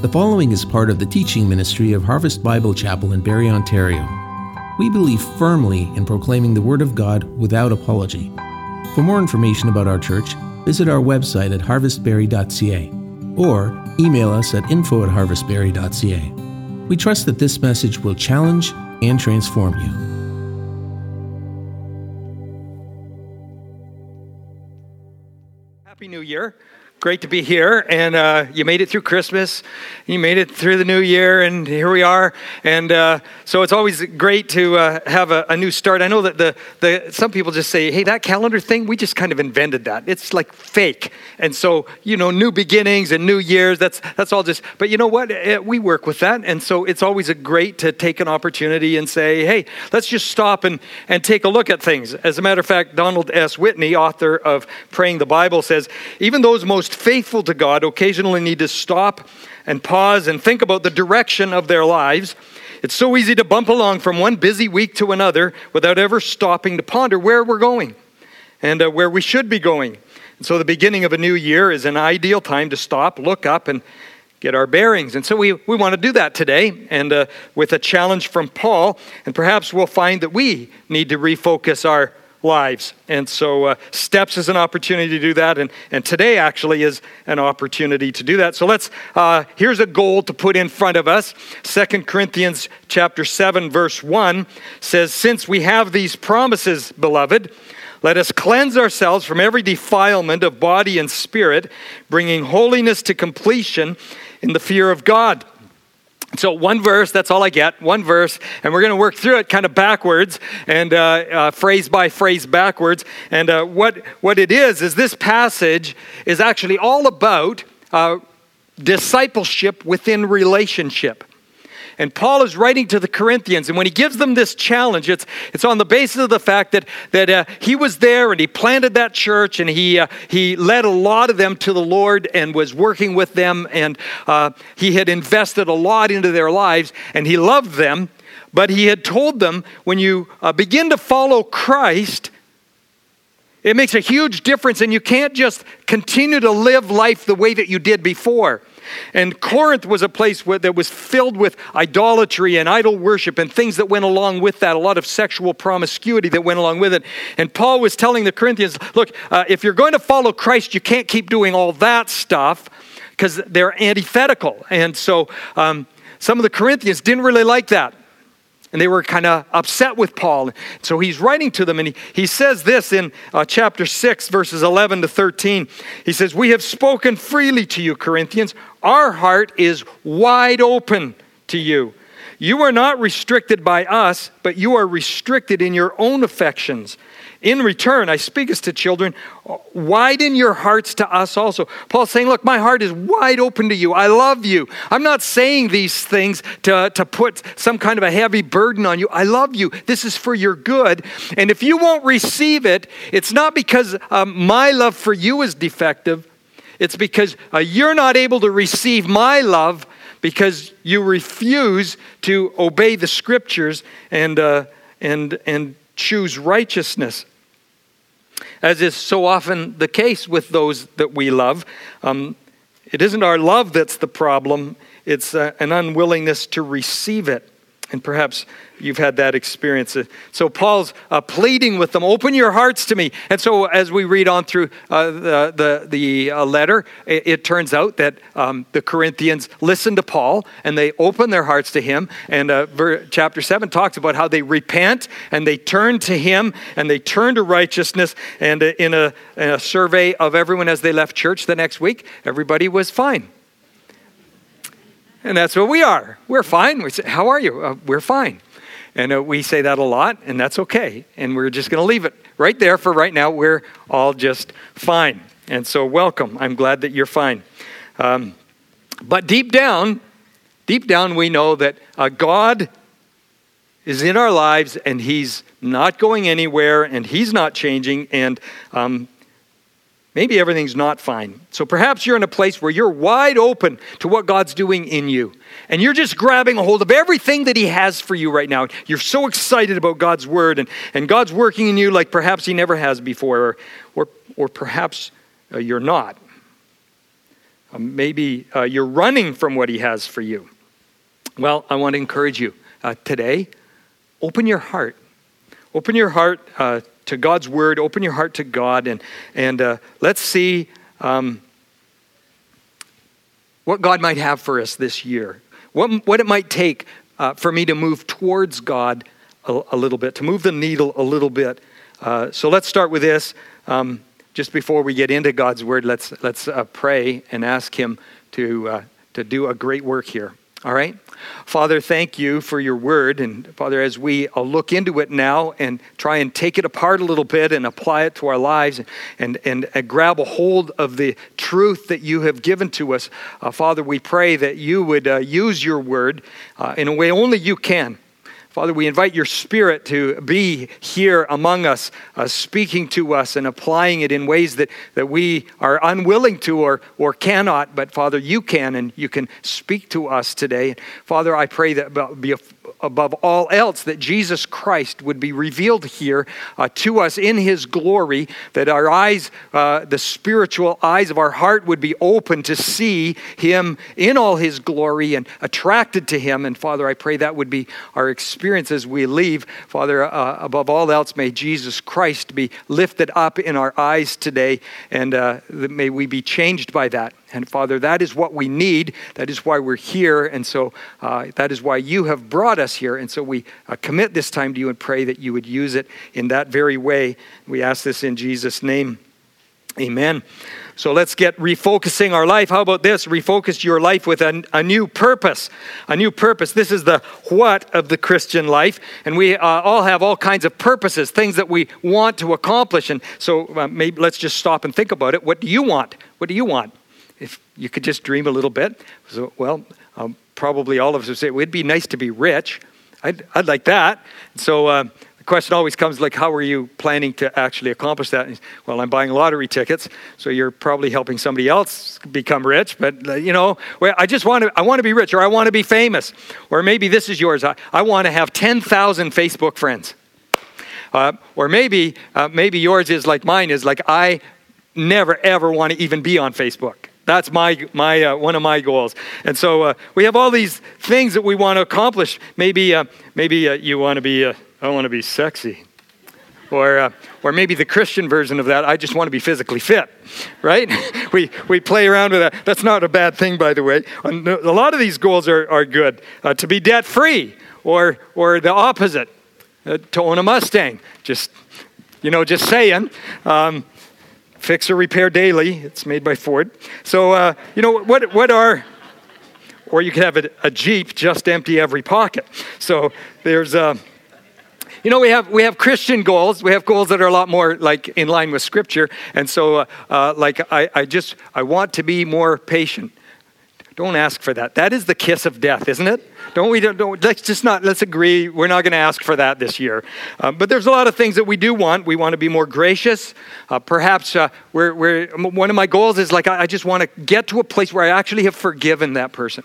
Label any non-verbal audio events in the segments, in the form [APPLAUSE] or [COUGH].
The following is part of the teaching ministry of Harvest Bible Chapel in Barrie, Ontario. We believe firmly in proclaiming the Word of God without apology. For more information about our church, visit our website at harvestbarrie.ca or email us at info at harvestbarrie.ca. We trust that this message will challenge and transform you. Happy New Year. Great to be here. And uh, you made it through Christmas. You made it through the new year, and here we are. And uh, so it's always great to uh, have a, a, new start. I know that the, the, some people just say, hey, that calendar thing, we just kind of invented that. It's like fake. And so, you know, new beginnings and new years, that's, that's all just, but you know what? It, eh, we work with that. And so it's always a great to take an opportunity and say, hey, let's just stop and, and take a look at things. As a matter of fact, Donald S. Whitney, author of Praying the Bible, says, even those most most faithful to God occasionally need to stop and pause and think about the direction of their lives. It's so easy to bump along from one busy week to another without ever stopping to ponder where we're going and uh, where we should be going. And so, the beginning of a new year is an ideal time to stop, look up, and get our bearings. And so, we, we want to do that today, and uh, with a challenge from Paul. And perhaps we'll find that we need to refocus our lives. And so, uh, steps is an opportunity to do that. And, and today actually is an opportunity to do that. So, let's, uh, here's a goal to put in front of us. Second Corinthians chapter 7, verse 1 says, Since we have these promises, beloved, let us cleanse ourselves from every defilement of body and spirit, bringing holiness to completion in the fear of God. So, one verse, that's all I get, one verse, and we're going to work through it kind of backwards and uh, uh, phrase by phrase backwards. And uh, what, what it is, is this passage is actually all about uh, discipleship within relationship. And Paul is writing to the Corinthians, and when he gives them this challenge, it's, it's on the basis of the fact that, that uh, he was there and he planted that church and he, uh, he led a lot of them to the Lord and was working with them, and uh, he had invested a lot into their lives and he loved them. But he had told them when you uh, begin to follow Christ, it makes a huge difference, and you can't just continue to live life the way that you did before. And Corinth was a place where, that was filled with idolatry and idol worship and things that went along with that, a lot of sexual promiscuity that went along with it. And Paul was telling the Corinthians look, uh, if you're going to follow Christ, you can't keep doing all that stuff because they're antithetical. And so um, some of the Corinthians didn't really like that. And they were kind of upset with Paul. So he's writing to them, and he, he says this in uh, chapter 6, verses 11 to 13. He says, We have spoken freely to you, Corinthians. Our heart is wide open to you. You are not restricted by us, but you are restricted in your own affections. In return, I speak as to children, widen your hearts to us also. Paul's saying, Look, my heart is wide open to you. I love you. I'm not saying these things to, to put some kind of a heavy burden on you. I love you. This is for your good. And if you won't receive it, it's not because um, my love for you is defective, it's because uh, you're not able to receive my love because you refuse to obey the scriptures and, uh, and, and choose righteousness. As is so often the case with those that we love, um, it isn't our love that's the problem, it's uh, an unwillingness to receive it. And perhaps you've had that experience. So Paul's uh, pleading with them, open your hearts to me. And so as we read on through uh, the, the, the uh, letter, it, it, turns out that um, the Corinthians listened to Paul and they opened their hearts to him. And uh, ver- chapter 7 talks about how they repent and they turn to him and they turn to righteousness. And uh, in a, in a survey of everyone as they left church the next week, everybody was fine. And that's what we are. We're fine. We say, How are you? Uh, we're fine. And uh, we say that a lot, and that's okay. And we're just going to leave it right there for right now. We're all just fine. And so, welcome. I'm glad that you're fine. Um, but deep down, deep down, we know that uh, God is in our lives and He's not going anywhere and He's not changing. And um, Maybe everything's not fine. So perhaps you're in a place where you're wide open to what God's doing in you. And you're just grabbing a hold of everything that He has for you right now. You're so excited about God's Word and, and God's working in you like perhaps He never has before, or, or, or perhaps uh, you're not. Um, maybe uh, you're running from what He has for you. Well, I want to encourage you uh, today, open your heart. Open your heart uh, to God's Word, open your heart to God, and, and uh, let's see um, what God might have for us this year. What, what it might take uh, for me to move towards God a, a, little bit, to move the needle a little bit. Uh, so let's start with this. Um, just before we get into God's word, let's, let's uh, pray and ask Him to, uh, to do a great work here. All right? Father, thank you for your word. And Father, as we uh, look into it now and try and take it apart a little bit and apply it to our lives and, and, and grab a hold of the truth that you have given to us, uh, Father, we pray that you would uh, use your word uh, in a way only you can. Father, we invite your spirit to be here among us, uh, speaking to us and applying it in ways that, that we are unwilling to or, or cannot. But Father, you can, and you can speak to us today. Father, I pray that above all else that Jesus Christ would be revealed here uh, to us in his glory, that our eyes, uh, the spiritual eyes of our heart, would be open to see him in all his glory and attracted to him. And Father, I pray that would be our experience as we leave. Father, uh, above all else, may Jesus Christ be lifted up in our eyes today, and uh, may we be changed by that. And Father, that is what we need. That is why we're here. And so uh, that is why you have brought us here. And so we uh, commit this time to you and pray that you would use it in that very way. We ask this in Jesus' name. Amen. So let's get refocusing our life. How about this? Refocus your life with a, a new purpose. A new purpose. This is the what of the Christian life. And we uh, all have all kinds of purposes, things that we want to accomplish. And so uh, maybe let's just stop and think about it. What do you want? What do you want? If you could just dream a little bit. So, well, um, probably all of us would say, it'd be nice to be rich. I'd, I'd like that. So uh, the question always comes like, how are you planning to actually accomplish that? Well, I'm buying lottery tickets, so you're probably helping somebody else become rich. But uh, you know, well, I just want to, I want to be rich, or I want to be famous, or maybe this is yours. I, I want to have 10,000 Facebook friends. Uh, or maybe, uh, maybe yours is like mine is like I never ever want to even be on Facebook. That's my, my, uh, one of my goals. And so uh, we have all these things that we want to accomplish. Maybe, uh, maybe uh, you want to be, uh, I want to be sexy. Or, uh, or maybe the Christian version of that, I just want to be physically fit, right? [LAUGHS] we, we play around with that. That's not a bad thing, by the way. A lot of these goals are, are good. to be debt free, or, or the opposite, to own a Mustang. Just, you know, just saying. Um, fix or repair daily. It's made by Ford. So, uh, you know, what, what are, or you could have a, a, Jeep, just empty every pocket. So there's, uh, you know, we have, we have Christian goals. We have goals that are a lot more like in line with Scripture. And so, uh, uh like, I, I just, I want to be more patient. Don't ask for that. That is the kiss of death, isn't it? Don't we? Don't, don't let's just not. Let's agree. We're not going to ask for that this year. Um, but there's a lot of things that we do want. We want to be more gracious. Uh, perhaps uh, we're, we're, one of my goals is like I, I just want to get to a place where I actually have forgiven that person.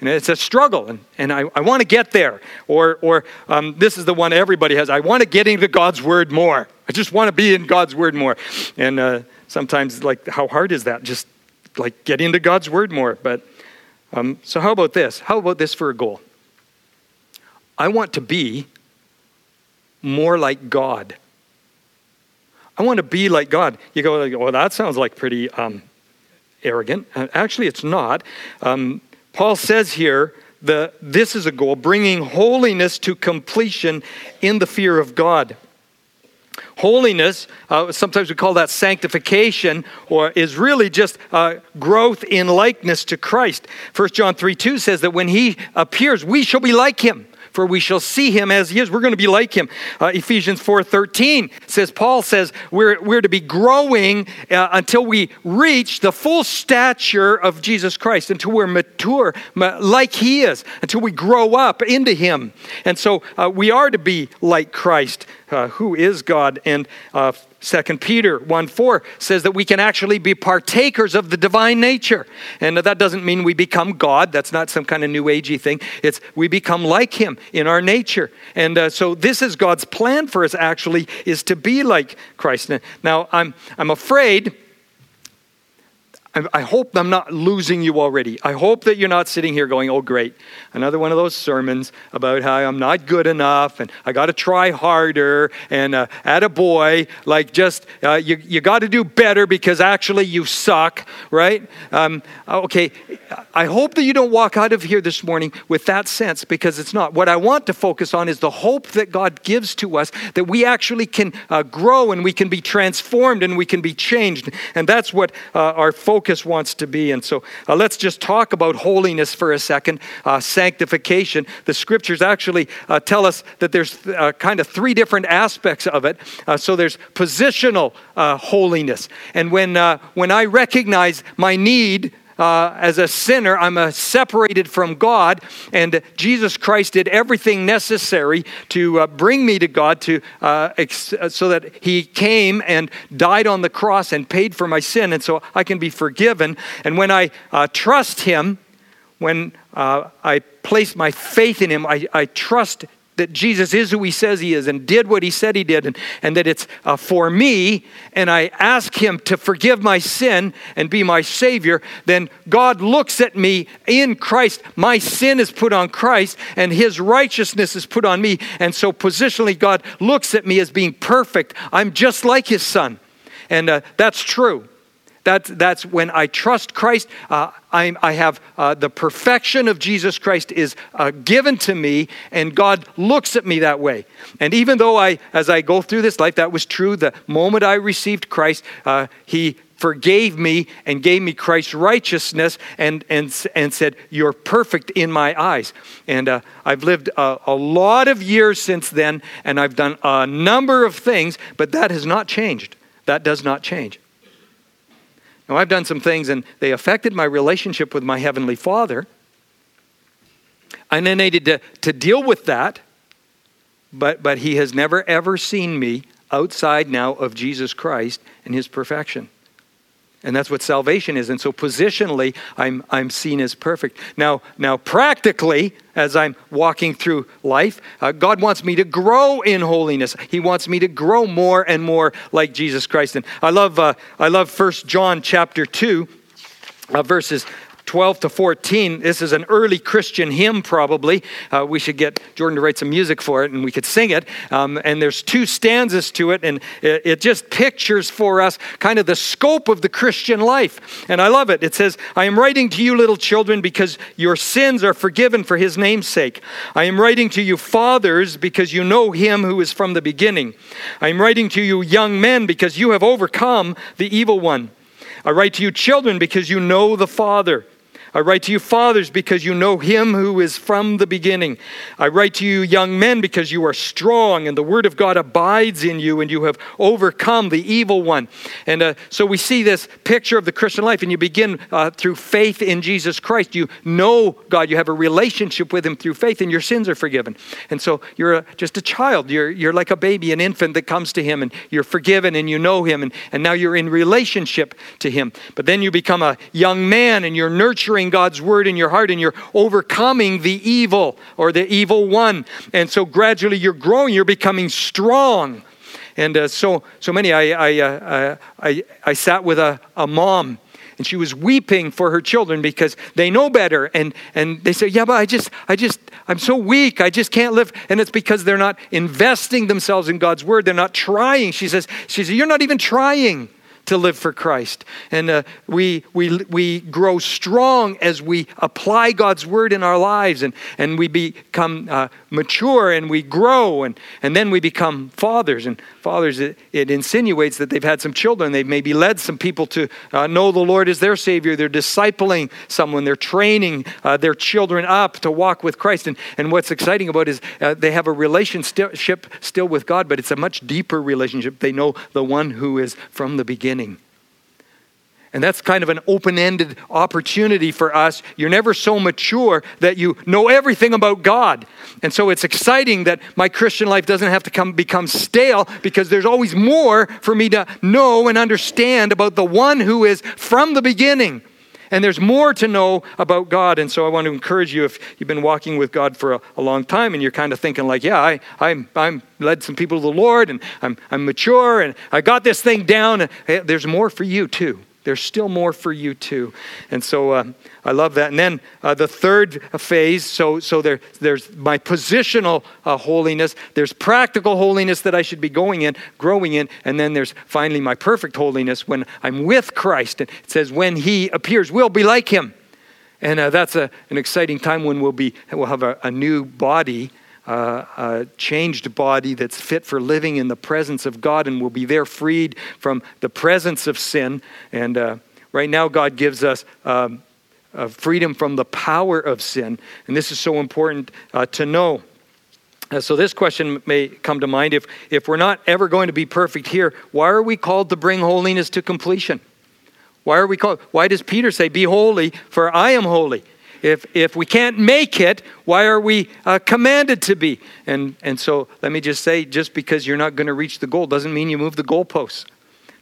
And it's a struggle, and, and I, I want to get there. Or, or um, this is the one everybody has. I want to get into God's Word more. I just want to be in God's Word more. And uh, sometimes, like, how hard is that? Just like get into God's word more. But um, so how about this? How about this for a goal? I want to be more like God. I want to be like God. You go, well, that sounds like pretty um, arrogant. Uh, actually, it's not. Um, Paul says here that this is a goal, bringing holiness to completion in the fear of God. Holiness, uh, sometimes we call that sanctification, or is really just uh, growth in likeness to Christ. 1 John 3 2 says that when he appears, we shall be like him for we shall see him as he is. We're going to be like him. Uh, Ephesians 4.13 says, Paul says, we're, we're to be growing uh, until we reach the full stature of Jesus Christ, until we're mature like he is, until we grow up into him. And so uh, we are to be like Christ, uh, who is God. And uh, Second Peter 1 4 says that we can actually be partakers of the divine nature. And that doesn't mean we become God. That's not some kind of new agey thing. It's we become like Him in our nature. And uh, so this is God's plan for us actually, is to be like Christ. Now, I'm, I'm afraid I hope I'm not losing you already. I hope that you're not sitting here going, oh, great, another one of those sermons about how I'm not good enough and I got to try harder and uh, at a boy, like just, uh, you, you got to do better because actually you suck, right? Um, okay, I hope that you don't walk out of here this morning with that sense because it's not. What I want to focus on is the hope that God gives to us that we actually can uh, grow and we can be transformed and we can be changed. And that's what uh, our focus focus wants to be. And so uh, let's just talk about holiness for a second, uh, sanctification. The scriptures actually uh, tell us that there's uh, kind of three different aspects of it. Uh, so there's positional uh, holiness. And when, when I recognize my need, uh, as a sinner, I'm separated from God, and Jesus Christ did everything necessary to uh, bring me to God, to uh, ex- uh, so that He came and died on the cross and paid for my sin, and so I can be forgiven. And when I uh, trust Him, when I place my faith in Him, I, I trust that Jesus is who he says he is and did what he said he did, and, and that it's uh, for me, and I ask him to forgive my sin and be my Savior, then God looks at me in Christ. My sin is put on Christ, and his righteousness is put on me. And so, positionally, God looks at me as being perfect. I'm just like his son. And uh, that's true. That's, that's when I trust Christ. Uh, i I have uh, the perfection of Jesus Christ is uh, given to me, and God looks at me that way. And even though I, as I go through this life, that was true. The moment I received Christ, uh, He forgave me and gave me Christ's righteousness and, and, and said, You're perfect in my eyes. And uh, I've lived a, a, lot of years since then, and I've done a number of things, but that has not changed. That does not change. Now, I've done some things and they affected my relationship with my Heavenly Father. And then I needed to, to deal with that, but, but He has never, ever seen me outside now of Jesus Christ and His perfection. And that's what salvation is. And so positionally, I'm, I'm seen as perfect. Now, now, practically, as I'm walking through life, uh, God wants me to grow in holiness. He wants me to grow more and more like Jesus Christ. And I love, uh, I love 1 John chapter 2, uh, verses 12 to 14. This is an early Christian hymn, probably. Uh, we should get Jordan to write some music for it and we could sing it. Um, and there's two stanzas to it, and it, it just pictures for us kind of the scope of the Christian life. And I love it. It says, I am writing to you, little children, because your sins are forgiven for his name's sake. I am writing to you, fathers, because you know him who is from the beginning. I am writing to you, young men, because you have overcome the evil one. I write to you, children, because you know the Father. I write to you, fathers, because you know him who is from the beginning. I write to you, young men, because you are strong and the word of God abides in you and you have overcome the evil one. And uh, so we see this picture of the Christian life, and you begin uh, through faith in Jesus Christ. You know God, you have a relationship with him through faith, and your sins are forgiven. And so you're a, just a child. You're, you're like a baby, an infant that comes to him, and you're forgiven and you know him, and, and now you're in relationship to him. But then you become a young man and you're nurturing God's word in your heart and you're overcoming the evil or the evil one. And so gradually you're growing, you're becoming strong. And uh, so, so many, I, I, uh, uh, I, I sat with a, a mom and she was weeping for her children because they know better and and they say yeah but i just i just i'm so weak. I just can't live. And it's because they're not investing themselves in god's word. They're not trying. She says she says you're not even trying to live for Christ. And uh, we, we, we grow strong as we apply God's word in our lives and, and we become uh, mature and we grow and, and then we become fathers. And fathers, it, it insinuates that they've had some children. They've maybe led some people to uh, know the Lord as their Savior. They're discipling someone. They're training uh, their children up to walk with Christ. And, and what's exciting about it is uh, they have a relationship still with God, but it's a much deeper relationship. They know the one who is from the beginning beginning. And that's kind of an open ended opportunity for us. You're never so mature that you know everything about God. And so it's exciting that my Christian life doesn't have to come, become stale because there's always more for me to know and understand about the one who is from the beginning. And there's more to know about God. And so I want to encourage you if you've been walking with God for a, a long time and you're kind of thinking, like, yeah, I, I'm, I'm led some people to the Lord and I'm, I'm mature and I got this thing down. There's more for you too. There's still more for you too. And so uh, I love that. And then uh, the third phase so, so there, there's my positional uh, holiness, there's practical holiness that I should be going in, growing in, and then there's finally my perfect holiness when I'm with Christ. It says, when He appears, we'll be like Him. And uh, that's a, an exciting time when we'll, be, we'll have a, a new body uh, a changed body that's fit for living in the presence of God and will be there freed from the presence of sin. And uh, right now, God gives us uh, freedom from the power of sin. And this is so important uh, to know. Uh, so, this question may come to mind if, if we're not ever going to be perfect here, why are we called to bring holiness to completion? Why are we called? Why does Peter say, Be holy, for I am holy? If, if we can't make it, why are we uh, commanded to be? And, and so let me just say just because you're not going to reach the goal doesn't mean you move the goalposts.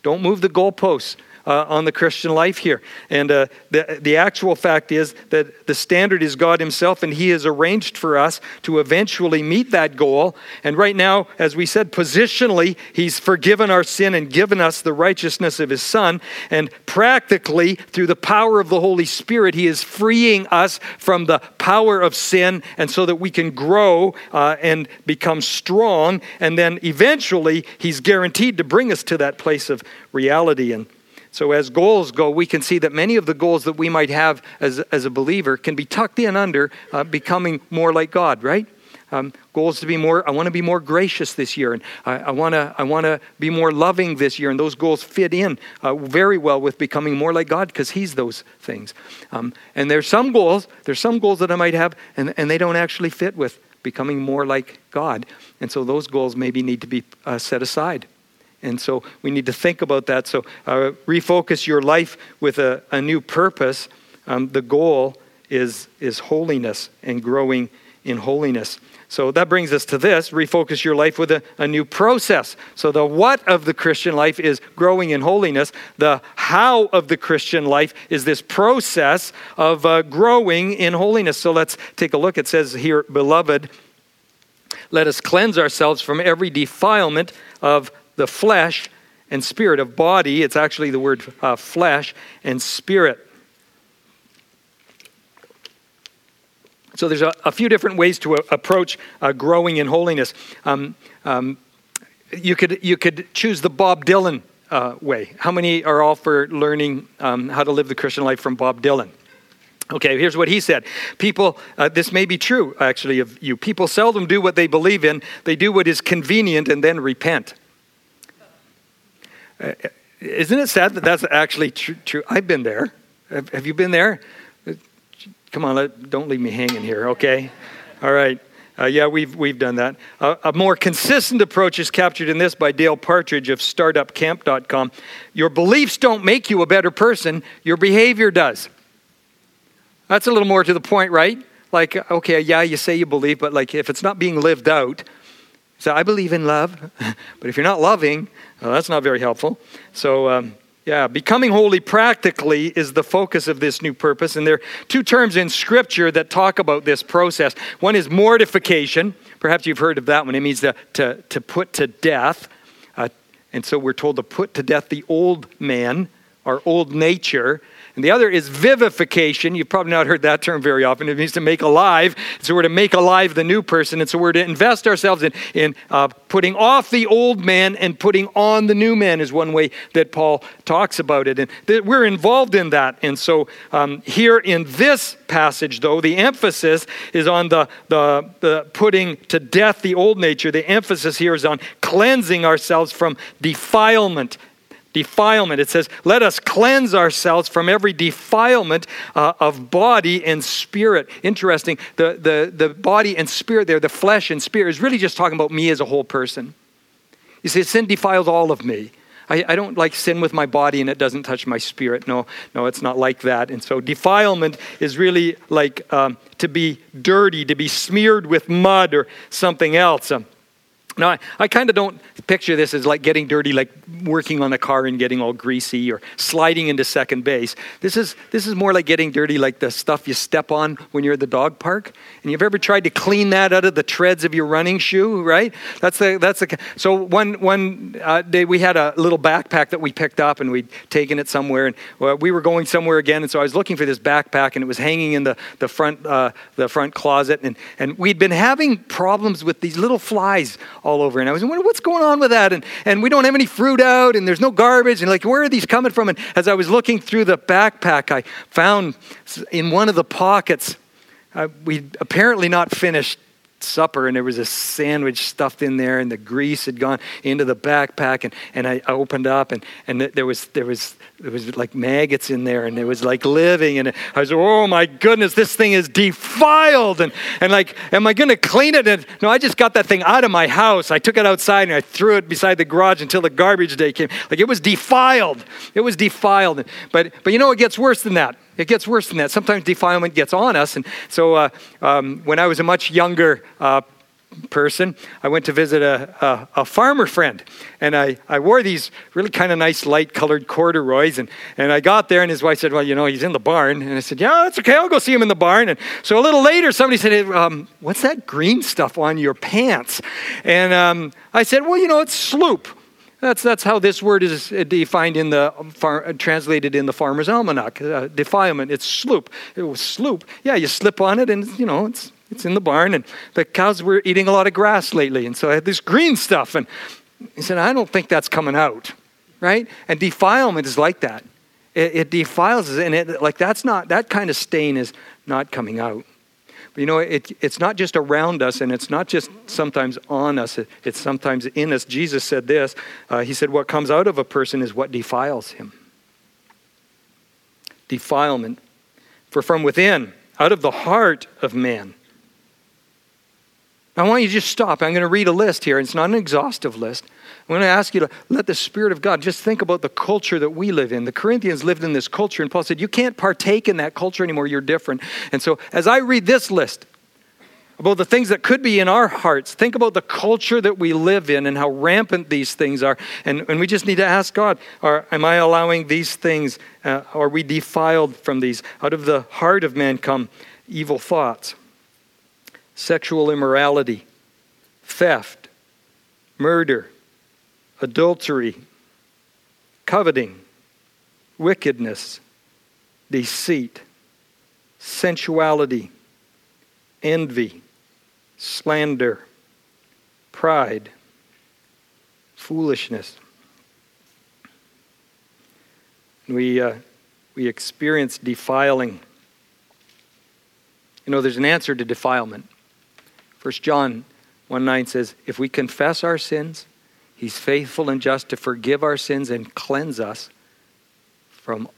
Don't move the goalposts uh, on the Christian life here. And uh, the, the actual fact is that the standard is God Himself, and He has arranged for us to eventually meet that goal. And right now, as we said, positionally, He's forgiven our sin and given us the righteousness of His Son. And practically, through the power of the Holy Spirit, He is freeing us from the power of sin, and so that we can grow uh, and become strong. And then eventually, He's guaranteed to bring us to that place of reality and so, as goals go, we can see that many of the goals that we might have as, as a believer can be tucked in under uh, becoming more like God, right? Um, goals to be more, I want to be more gracious this year, and I, want to I wanna be more loving this year, and those goals fit in uh, very well with becoming more like God because He's those things. Um, and there's some goals, there's some goals that I might have, and, and they don't actually fit with becoming more like God. And so those goals maybe need to be uh, set aside. And so we need to think about that. So uh, refocus your life with a, a new purpose. Um, the goal is, is holiness and growing in holiness. So that brings us to this refocus your life with a, a, new process. So, the what of the Christian life is growing in holiness. The how of the Christian life is this process of uh, growing in holiness. So, let's take a look. It says here, Beloved, let us cleanse ourselves from every defilement of the flesh and spirit of body. It's actually the word uh, flesh and spirit. So there's a, a few different ways to a, approach uh, growing in holiness. Um, um, you could you could choose the Bob Dylan uh, way. How many are all for learning um, how to live the Christian life from Bob Dylan? Okay, here's what he said. People, uh, this may be true actually of you. People seldom do what they believe in. They do what is convenient and then repent. Isn't it sad that that's actually true? true? I've been there. Have, have, you been there? Come on, let, don't leave me hanging here, okay? All right. Uh, yeah, we've, we've done that. Uh, a more consistent approach is captured in this by Dale Partridge of startupcamp.com. Your beliefs don't make you a better person, your behavior does. That's a little more to the point, right? Like, okay, yeah, you say you believe, but like if it's not being lived out, so I believe in love, [LAUGHS] but if you're not loving, well, that's not very helpful. So, um, yeah, becoming holy practically is the focus of this new purpose. And there are two terms in Scripture that talk about this process. One is mortification. Perhaps you've heard of that one. It means to, to, to put to death. Uh, and so we're told to put to death the old man, our old nature, and the other is vivification. You've probably not heard that term very often. It means to make alive. So we're to make alive the new person. And so we're to invest ourselves in, in uh, putting off the old man and putting on the new man, is one way that Paul talks about it. And that we're involved in that. And so um, here in this passage, though, the emphasis is on the, the, the putting to death the old nature. The emphasis here is on cleansing ourselves from defilement defilement. It says, Let us cleanse ourselves from every defilement uh, of body and spirit. Interesting. The, the, the body and spirit there, the flesh and spirit, is really just talking about me as a whole person. You see, sin defiles all of me. I, I, don't like sin with my body and it doesn't touch my spirit. No, no, it's not like that. And so defilement is really like um, to be dirty, to be smeared with mud or something else. Um, Now, I, I kind of don't picture this as like getting dirty, like working on a car and getting all greasy or sliding into second base. This is, this is more like getting dirty, like the stuff you step on when you're at the dog park. And you've ever tried to clean that out of the treads of your running shoe, right? That's the, that's the, so one, one uh, day we had a little backpack that we picked up and we'd taken it somewhere. And well, we were going somewhere again. And so I was looking for this backpack and it was hanging in the, the, front, uh, the front closet. And, and we'd been having problems with these little flies all over. And I was wondering, what's going on with that? And, and we don't have any fruit out, and there's no garbage. And like, where are these coming from? And as I was looking through the backpack, I found in one of the pockets, uh, we'd apparently not finished supper and there was a sandwich stuffed in there and the grease had gone into the backpack and, and I opened up and, and there was there was there was like maggots in there and it was like living and I was like, oh my goodness this thing is defiled and, and like am I gonna clean it? And no I just got that thing out of my house. I took it outside and I threw it beside the garage until the garbage day came. Like it was defiled. It was defiled. But but you know it gets worse than that it gets worse than that. Sometimes defilement gets on us. And so uh, um, when I was a much younger uh, person, I went to visit a, a, a, farmer friend. And I, I wore these really kind of nice light colored corduroys. And, and I got there, and his wife said, Well, you know, he's in the barn. And I said, Yeah, that's okay. I'll go see him in the barn. And so a little later, somebody said, um, What's that green stuff on your pants? And um, I said, Well, you know, it's sloop. That's, that's how this word is defined in the, far, translated in the Farmer's Almanac. Uh, defilement, it's sloop. It was sloop. Yeah, you slip on it and, you know, it's, it's in the barn. And the cows were eating a lot of grass lately. And so I had this green stuff. And he said, I don't think that's coming out, right? And defilement is like that. It, it defiles, and it, like that's not, that kind of stain is not coming out. But you know, it, it's not just around us and it's not just sometimes on us, it, it's sometimes in us. Jesus said this uh, He said, What comes out of a person is what defiles him. Defilement. For from within, out of the heart of man, I want you to just stop. I'm going to read a list here. It's not an exhaustive list. I'm going to ask you to let the Spirit of God just think about the culture that we live in. The Corinthians lived in this culture, and Paul said, You can't partake in that culture anymore. You're different. And so, as I read this list about the things that could be in our hearts, think about the culture that we live in and how rampant these things are. And, and we just need to ask God, are, Am I allowing these things? Uh, are we defiled from these? Out of the heart of man come evil thoughts sexual immorality, theft, murder, adultery, coveting, wickedness, deceit, sensuality, envy, slander, pride, foolishness. We, uh, we experience defiling. You know, there's an answer to defilement. 1 John 1 9 says, If we confess our sins, he's faithful and just to forgive our sins and cleanse us from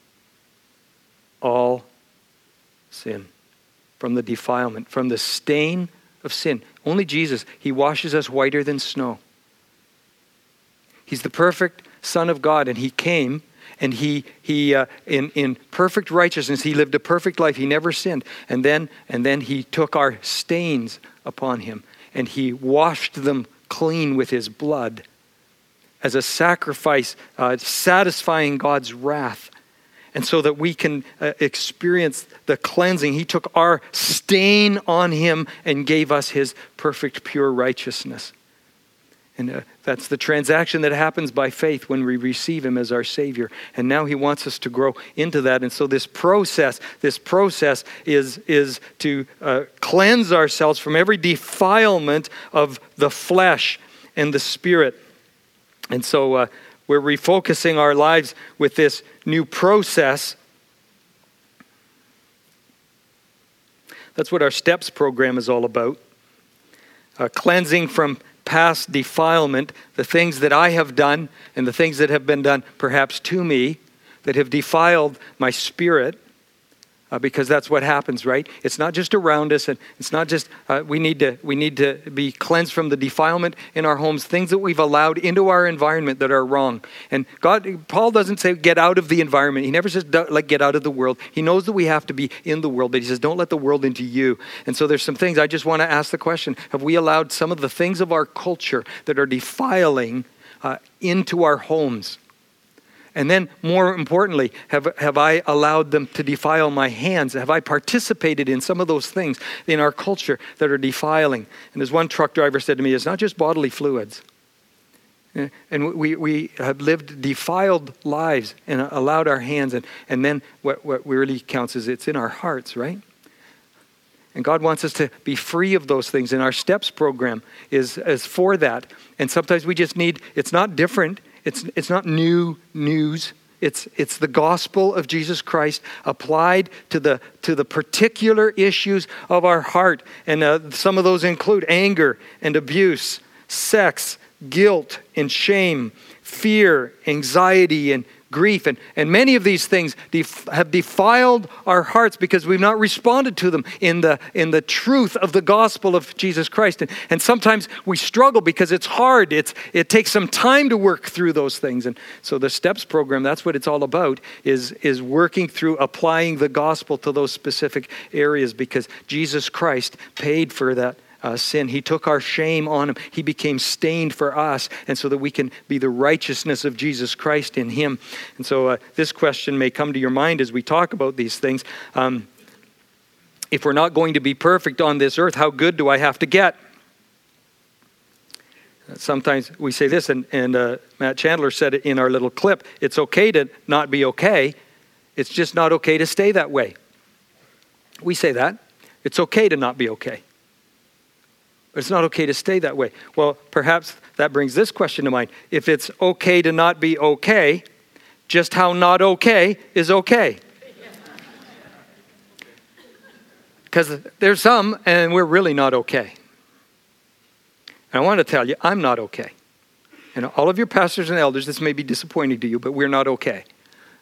all sin, from the defilement, from the stain of sin. Only Jesus, he washes us whiter than snow. He's the perfect Son of God, and he came and he he uh, in in perfect righteousness he lived a perfect life he never sinned and then and then he took our stains upon him, and he washed them clean with his blood as a sacrifice, uh, satisfying God's wrath. And so that we can uh, experience the cleansing. He took our stain on him and gave us his perfect, pure righteousness. And uh, that's the transaction that happens by faith when we receive Him as our Savior. And now He wants us to grow into that. And so this process, this process is, is to uh, cleanse ourselves from every defilement of the flesh and the spirit. And so uh, we're refocusing our lives with this new process. That's what our STEPS program is all about. Uh, cleansing from past defilement, the things that I have done and the things that have been done perhaps to me that have defiled my spirit, uh, because that's what happens, right? It's not just around us, and it's not just uh, we need to we need to be cleansed from the defilement in our homes, things that we've allowed into our environment that are wrong. And God, Paul doesn't say get out of the environment. He never says like get out of the world. He knows that we have to be in the world, but he says don't let the world into you. And so there's some things I just want to ask the question: Have we allowed some of the things of our culture that are defiling uh, into our homes? And then, more importantly, have, have I allowed them to defile my hands? Have I participated in some of those things in our culture that are defiling? And as one truck driver said to me, it's not just bodily fluids. Eh, and we, we have lived defiled lives and allowed our hands, and, and then what, what really counts is it's in our hearts, right? And God wants us to be free of those things. And our STEPS program is, is for that. And sometimes we just need, it's not different, it's, it's not new news. It's, it's the gospel of Jesus Christ applied to the, to the particular issues of our heart. And uh, some of those include anger and abuse, sex, guilt and shame, fear, anxiety, and grief. And, and many of these things def- have defiled our hearts because we've not responded to them in the, in the truth of the gospel of Jesus Christ. And, and sometimes we struggle because it's hard. It's, it takes some time to work through those things. And so the STEPS program, that's what it's all about, is, is working through applying the gospel to those specific areas because Jesus Christ paid for that uh, sin. He took our shame on him. He became stained for us, and so that we can be the righteousness of Jesus Christ in him. And so uh, this question may come to your mind as we talk about these things. Um, if we're not going to be perfect on this earth, how good do I have to get? Sometimes we say this, and, and uh, Matt Chandler said it in our little clip it's okay to not be okay, it's just not okay to stay that way. We say that. It's okay to not be okay. It's not okay to stay that way. Well, perhaps that brings this question to mind. If it's okay to not be okay, just how not okay is okay? [LAUGHS] Because there's some, and we're really not okay. And I want to tell you, I'm not okay. And all of your pastors and elders, this may be disappointing to you, but we're not okay.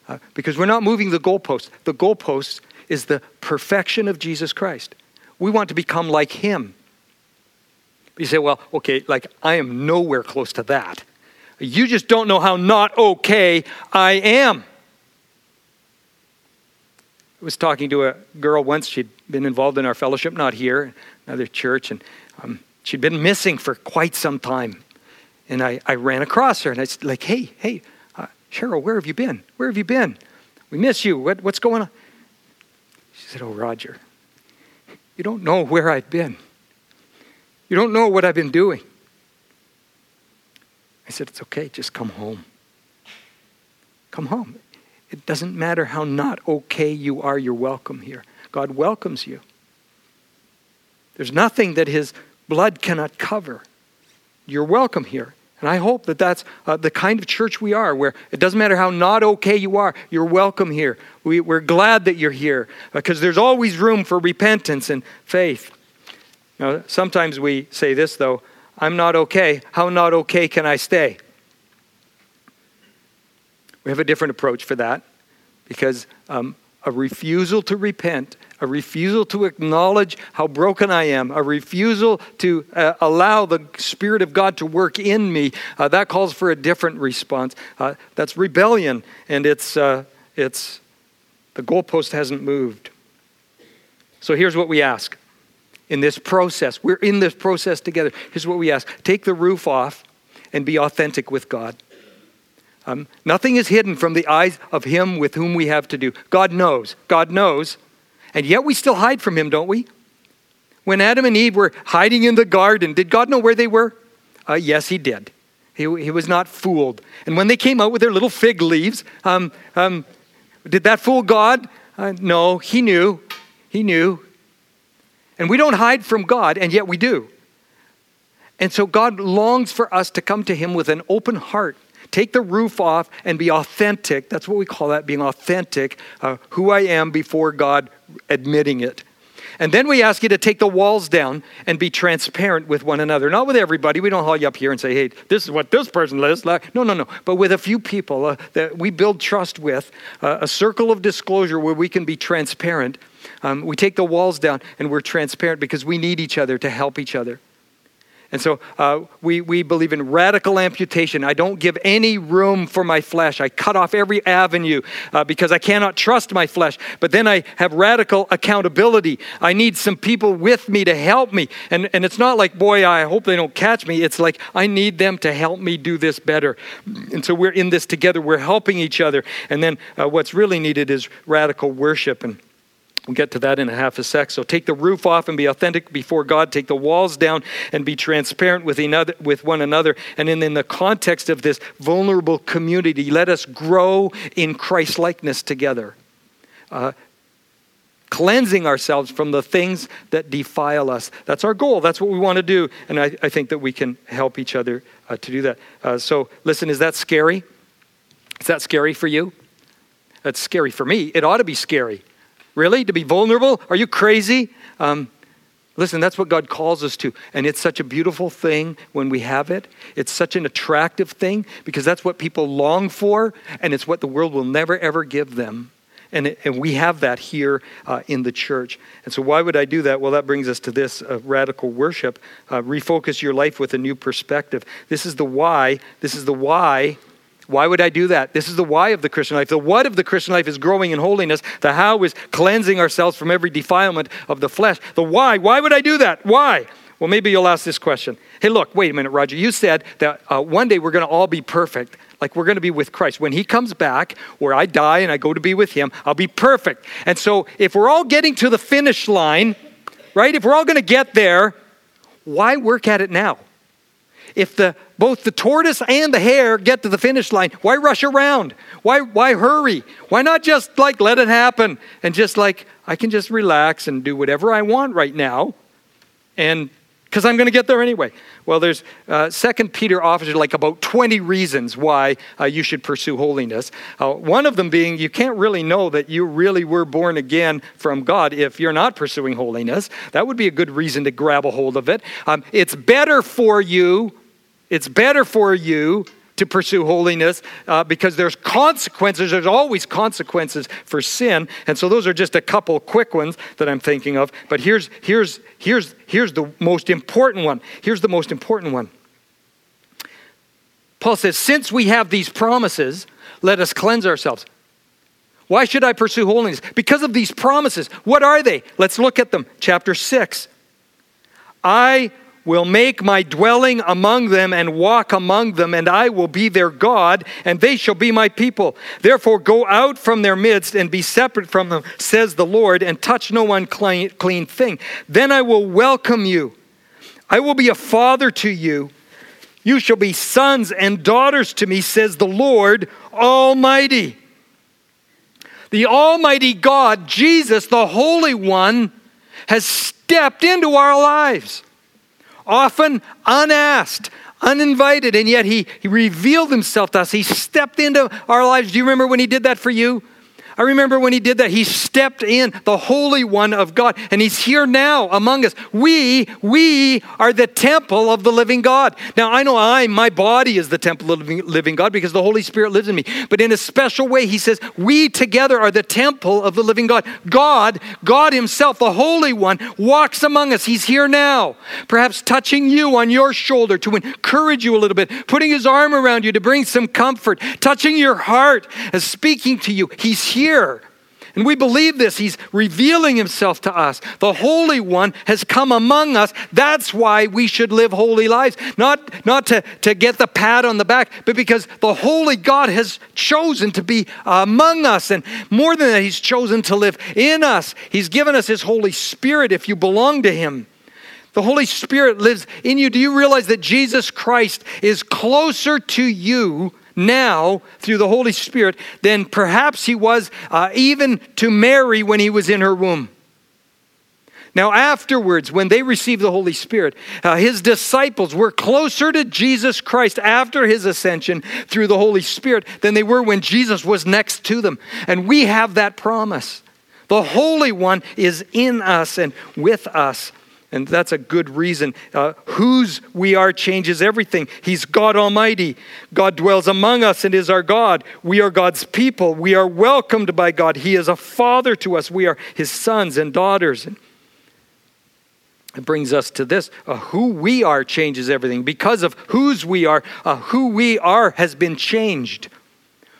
Uh, because we're not moving the goalpost. The goalpost is the perfection of Jesus Christ. We want to become like Him. You say, well, okay, like I am nowhere close to that. You just don't know how not okay I am. I was talking to a girl once. She'd been involved in our fellowship, not here, another church, and um, she'd been missing for quite some time. And I, I ran across her and I said, like, hey, hey, uh, Cheryl, where have you been? Where have you been? We miss you. What, what's going on? She said, oh, Roger, you don't know where I've been. You don't know what I've been doing. I said, It's okay, just come home. Come home. It doesn't matter how not okay you are, you're welcome here. God welcomes you. There's nothing that His blood cannot cover. You're welcome here. And I hope that that's uh, the kind of church we are, where it doesn't matter how not okay you are, you're welcome here. We, are glad that you're here because there's always room for repentance and faith. Now, sometimes we say this, though I'm not okay. How not okay can I stay? We have a different approach for that because um, a refusal to repent, a refusal to acknowledge how broken I am, a refusal to uh, allow the Spirit of God to work in me, uh, that calls for a different response. Uh, that's rebellion, and it's, uh, it's the goalpost hasn't moved. So here's what we ask in this process. We're in this process together. Here's what we ask take the roof off and be authentic with God. Um, nothing is hidden from the eyes of Him with whom we have to do. God knows. God knows. And yet we still hide from Him, don't we? When Adam and Eve were hiding in the garden, did God know where they were? Uh, yes, He did. He, he was not fooled. And when they came out with their little fig leaves, um, um, did that fool God? Uh, no, He knew. He knew. And we don't hide from God, and yet we do. And so God longs for us to come to Him with an open heart. Take the roof off and be authentic. That's what we call that, being authentic, uh, who I am before God, admitting it. And then we ask you to take the walls down and be transparent with one another. Not with everybody. We don't haul you up here and say, hey, this is what this person lives like. No, no, no. But with a few people uh, that we build trust with, uh, a circle of disclosure where we can be transparent. Um, we take the walls down and we're transparent because we need each other to help each other. And so uh, we, we believe in radical amputation. I don't give any room for my flesh. I cut off every avenue uh, because I cannot trust my flesh. But then I have radical accountability. I need some people with me to help me. And, and it's not like, boy, I hope they don't catch me. It's like, I need them to help me do this better. And so we're in this together. We're helping each other. And then uh, what's really needed is radical worship. And We'll get to that in a half a sec. So take the roof off and be authentic before God. Take the walls down and be transparent with, another, with one another. And then in the context of this vulnerable community, let us grow in Christ likeness together. Uh, cleansing ourselves from the things that defile us. That's our goal. That's what we want to do. And I, I think that we can help each other uh, to do that. Uh, so, listen, is that scary? Is that scary for you? That's scary for me. It ought to be scary. Really? To be vulnerable? Are you crazy? Um, listen, that's what God calls us to. And it's such a beautiful thing when we have it. It's such an attractive thing because that's what people long for, and it's what the world will never, ever give them. And, it, and we have that here uh, in the church. And so, why would I do that? Well, that brings us to this uh, radical worship. Uh, refocus your life with a new perspective. This is the why. This is the why why would I do that? This is the why of the Christian life. The what of the Christian life is growing in holiness. The how is cleansing ourselves from every defilement of the flesh. The why, why would I do that? Why? Well, maybe you'll ask this question. Hey, look, wait a minute, Roger. You said that uh, one day we're going to all be perfect, like we're going to be with Christ. When He comes back, where I die and I go to be with Him, I'll be perfect. And so, if we're all getting to the finish line, right, if we're all going to get there, why work at it now? if the, both the tortoise and the hare get to the finish line, why rush around? Why, why hurry? Why not just like let it happen and just like, I can just relax and do whatever I want right now and because I'm going to get there anyway. Well, there's uh, Second Peter offers like about 20 reasons why uh, you should pursue holiness. Uh, one of them being you can't really know that you really were born again from God if you're not pursuing holiness. That would be a good reason to grab a hold of it. Um, it's better for you it's better for you to pursue holiness uh, because there's consequences. There's always consequences for sin. And so those are just a couple quick ones that I'm thinking of. But here's, here's, here's, here's the most important one. Here's the most important one. Paul says, Since we have these promises, let us cleanse ourselves. Why should I pursue holiness? Because of these promises. What are they? Let's look at them. Chapter 6. I will make my dwelling among them and walk among them, and I will be their God, and they shall be my people. Therefore, go out from their midst and be separate from them, says the Lord, and touch no unclean thing. Then I will welcome you. I will be a father to you. You shall be sons and daughters to me, says the Lord Almighty. The Almighty God, Jesus, the Holy One, has stepped into our lives often unasked, uninvited, and yet he, he revealed himself to us. He stepped into our lives. Do you remember when he did that for you? I remember when he did that, he stepped in, the Holy One of God, and he's here now among us. We, we are the temple of the living God. Now, I know I, my body is the temple of the living God because the Holy Spirit lives in me. But in a special way, he says, we together are the temple of the living God. God, God himself, the Holy One, walks among us. He's here now, perhaps touching you on your shoulder to encourage you a little bit, putting his arm around you to bring some comfort, touching your heart as speaking to you. He's here here. And we believe this. He's revealing himself to us. The Holy One has come among us. That's why we should live holy lives. Not, not to, to get the pat on the back, but because the Holy God has chosen to be among us. And more than that, He's chosen to live in us. He's given us His Holy Spirit if you belong to Him. The Holy Spirit lives in you. Do you realize that Jesus Christ is closer to you now through the Holy Spirit than perhaps he was uh, even to Mary when he was in her womb. Now, afterwards, when they received the Holy Spirit, uh, his disciples were closer to Jesus Christ after his ascension through the Holy Spirit than they were when Jesus was next to them. And we have that promise. The Holy One is in us and with us. And that's a good reason. Uh, whose we are changes everything. He's God Almighty. God dwells among us and is our God. We are God's people. We are welcomed by God. He is a father to us. We are his sons and daughters. It brings us to this uh, who we are changes everything. Because of whose we are, uh, who we are has been changed.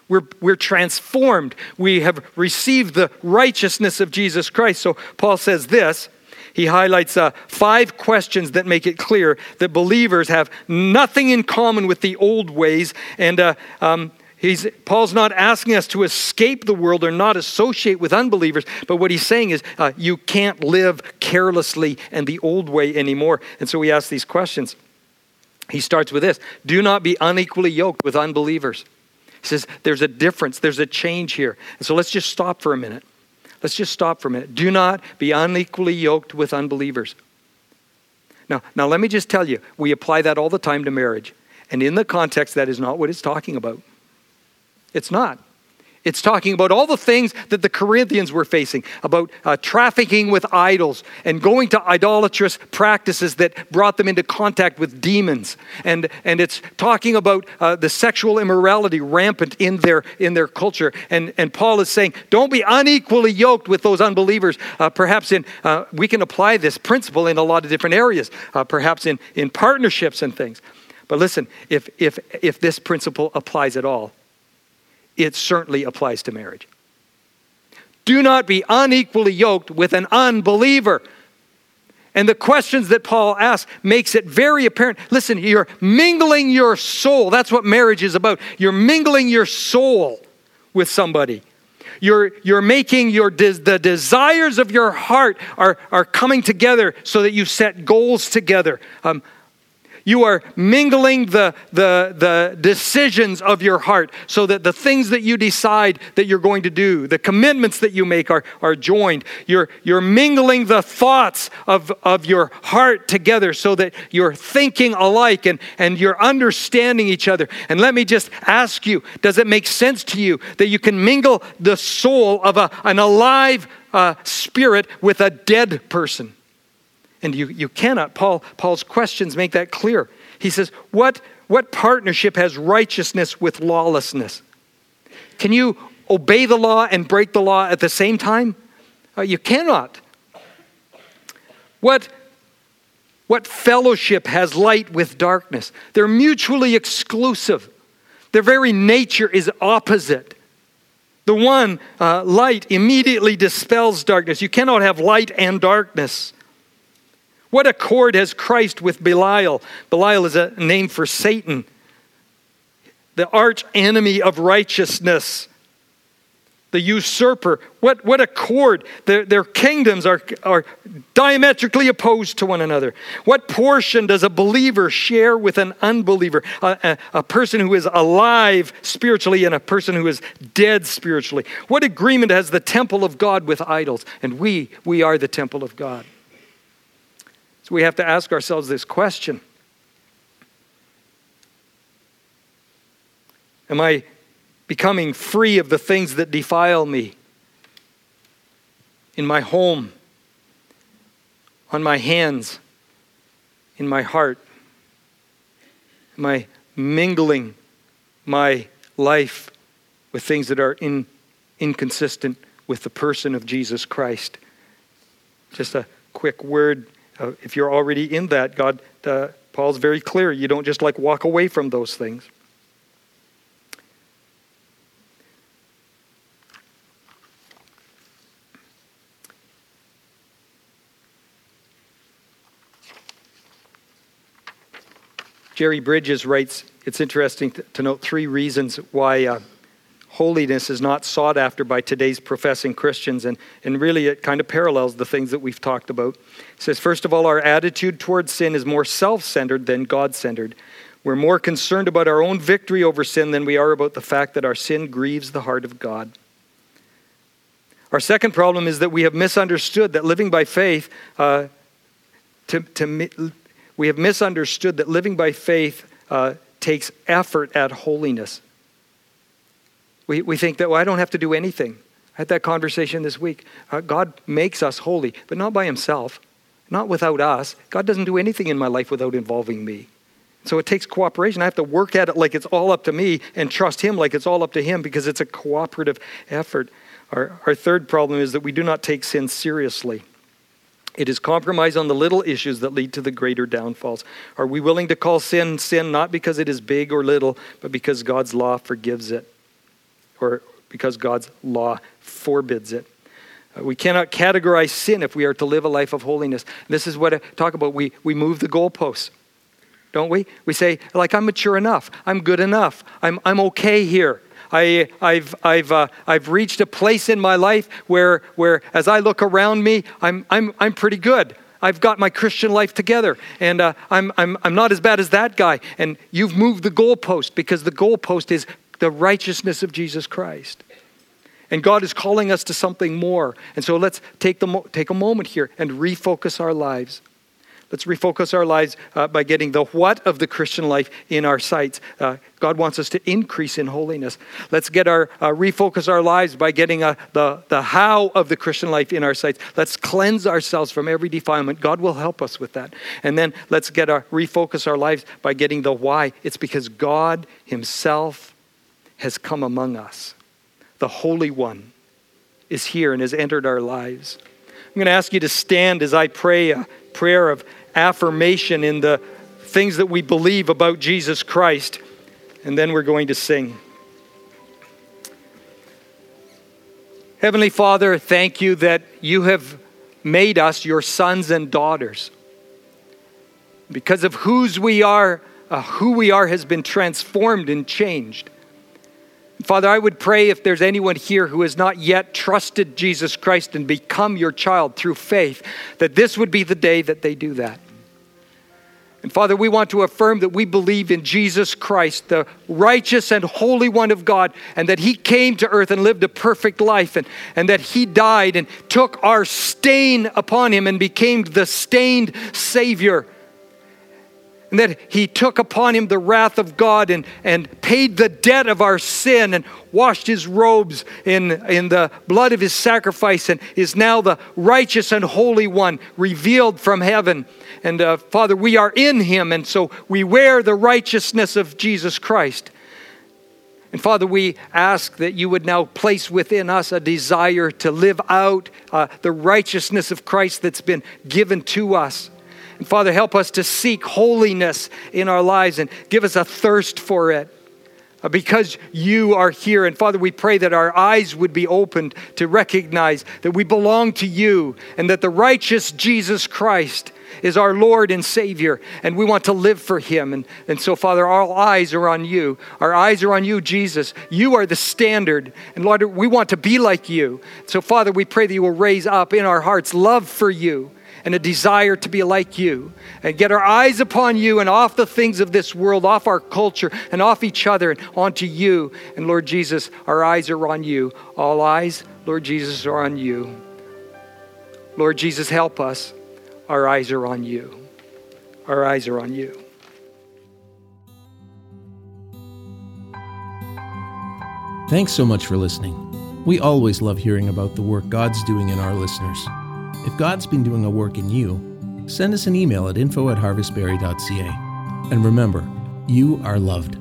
We're, we're transformed. We have received the righteousness of Jesus Christ. So Paul says this he highlights uh, five questions that make it clear that believers have nothing in common with the old ways. And uh, um, he's, Paul's not asking us to escape the world or not associate with unbelievers, but what he's saying is uh, you can't live carelessly and the old way anymore. And so we ask these questions. He starts with this Do not be unequally yoked with unbelievers. He says there's a difference, there's a change here. And so let's just stop for a minute. Let's just stop for a minute. Do not be unequally yoked with unbelievers. Now, now let me just tell you, we apply that all the time to marriage. And in the context, that is not what it's talking about. It's not. It's talking about all the things that the Corinthians were facing about uh, trafficking with idols and going to idolatrous practices that brought them into contact with demons. And, and it's talking about uh, the sexual immorality rampant in their, in their culture. And, and Paul is saying, don't be unequally yoked with those unbelievers. Uh, perhaps in, uh, we can apply this principle in a lot of different areas, uh, perhaps in, in partnerships and things. But listen, if, if, if this principle applies at all, it certainly applies to marriage. Do not be unequally yoked with an unbeliever. And the questions that Paul asks makes it very apparent. Listen, you're mingling your soul. That's what marriage is about. You're mingling your soul with somebody. You're, you're making your the desires of your heart are, are coming together so that you set goals together. Um, you are mingling the, the, the decisions of your heart so that the things that you decide that you're going to do, the commitments that you make are, are joined. You're, you're mingling the thoughts of, of your heart together so that you're thinking alike and, and you're understanding each other. And let me just ask you does it make sense to you that you can mingle the soul of a, an alive uh, spirit with a dead person? And you, you cannot. Paul, Paul's questions make that clear. He says, what, what partnership has righteousness with lawlessness? Can you obey the law and break the law at the same time? Uh, you cannot. What, what fellowship has light with darkness? They're mutually exclusive. Their very nature is opposite. The one, uh, light, immediately dispels darkness. You cannot have light and darkness. What accord has Christ with Belial? Belial is a name for Satan, the arch enemy of righteousness, the usurper. What, what accord? Their, their kingdoms are, are diametrically opposed to one another. What portion does a believer share with an unbeliever? A, a, a person who is alive spiritually and a person who is dead spiritually. What agreement has the temple of God with idols? And we, we are the temple of God. So we have to ask ourselves this question Am I becoming free of the things that defile me in my home, on my hands, in my heart? Am I mingling my life with things that are in, inconsistent with the person of Jesus Christ? Just a quick word uh, if you're already in that, God, uh, Paul's very clear. You don't just like walk away from those things. Jerry Bridges writes, it's interesting to, to note three reasons why uh, holiness is not sought after by today's professing Christians, and, and really it kind of parallels the things that we've talked about. It says, first of all, our attitude towards sin is more self centered than God centered. We're more concerned about our own victory over sin than we are about the fact that our sin grieves the heart of God. Our second problem is that we have misunderstood that living by faith, uh, to, to, we have misunderstood that living by faith uh, takes effort at holiness. We, we think that, well, I don't have to do anything. I had that conversation this week. Uh, God makes us holy, but not by himself, not without us. God doesn't do anything in my life without involving me. So it takes cooperation. I have to work at it like it's all up to me and trust Him like it's all up to Him because it's a cooperative effort. Our, our third problem is that we do not take sin seriously. It is compromise on the little issues that lead to the greater downfalls. Are we willing to call sin sin not because it is big or little, but because God's law forgives it or because God's law forbids it? Uh, we cannot categorize sin if we are to live a life of holiness. This is what I talk about. We, we move the goalposts, don't we? We say, like, I'm mature enough. I'm good enough. I'm, I'm okay here. I, have I've, uh, I've reached a place in my life where, where as I look around me, I'm, I'm, I'm pretty good. I've got my Christian life together, and uh, I'm, I'm, I'm not as bad as that guy. And you've moved the goalpost because the goalpost is the righteousness of Jesus Christ. And God is calling us to something more. And so let's take, the take a moment here and refocus our lives. Let's refocus our lives uh, by getting the what of the Christian life in our sights. Uh, God wants us to increase in holiness. Let's get our uh, refocus our lives by getting uh, the, the how of the Christian life in our sights. Let's cleanse ourselves from every defilement. God will help us with that. And then let's get our refocus our lives by getting the why. It's because God Himself has come among us. The Holy One is here and has entered our lives. I'm going to ask you to stand as I pray a prayer of affirmation in the things that we believe about Jesus Christ. And then we're going to sing. Heavenly Father, thank you that you have made us your sons and daughters. Because of whose we are, uh, who we are has been transformed and changed. Father, I would pray if there's anyone here who has not yet trusted Jesus Christ and become your child through faith, that this would be the day that they do that. And Father, we want to affirm that we believe in Jesus Christ, the righteous and holy one of God, and that He came to earth and lived a perfect life, and, and that He died and took our stain upon Him and became the stained Savior and that he took upon him the wrath of God and, and paid the debt of our sin and washed his robes in, in the blood of his sacrifice and is now the righteous and holy one revealed from heaven. And uh, Father, we are in him, and so we wear the righteousness of Jesus Christ. And Father, we ask that you would now place within us a desire to live out uh, the righteousness of Christ that's been given to us. And Father, help us to seek holiness in our lives and give us a thirst for it uh, because you are here. And Father, we pray that our eyes would be opened to recognize that we belong to you and that the righteous Jesus Christ is our Lord and Savior, and we want to live for Him. And, and so, Father, our eyes are on you. Our eyes are on you, Jesus. You are the standard. And Lord, we want to be like you. So, Father, we pray that you will raise up in our hearts love for you and a desire to be like you and get our eyes upon you and off the things of this world, off our culture and off each other and onto you. And Lord Jesus, our eyes are on you. All eyes, Lord Jesus, are on you. Lord Jesus, help us. Our eyes are on you. Our eyes are on you. Thanks so much for listening. We always love hearing about the work God's doing in our listeners. If God's been doing a work in you, send us an email at info at harvestbarrie.ca. And remember, you are loved.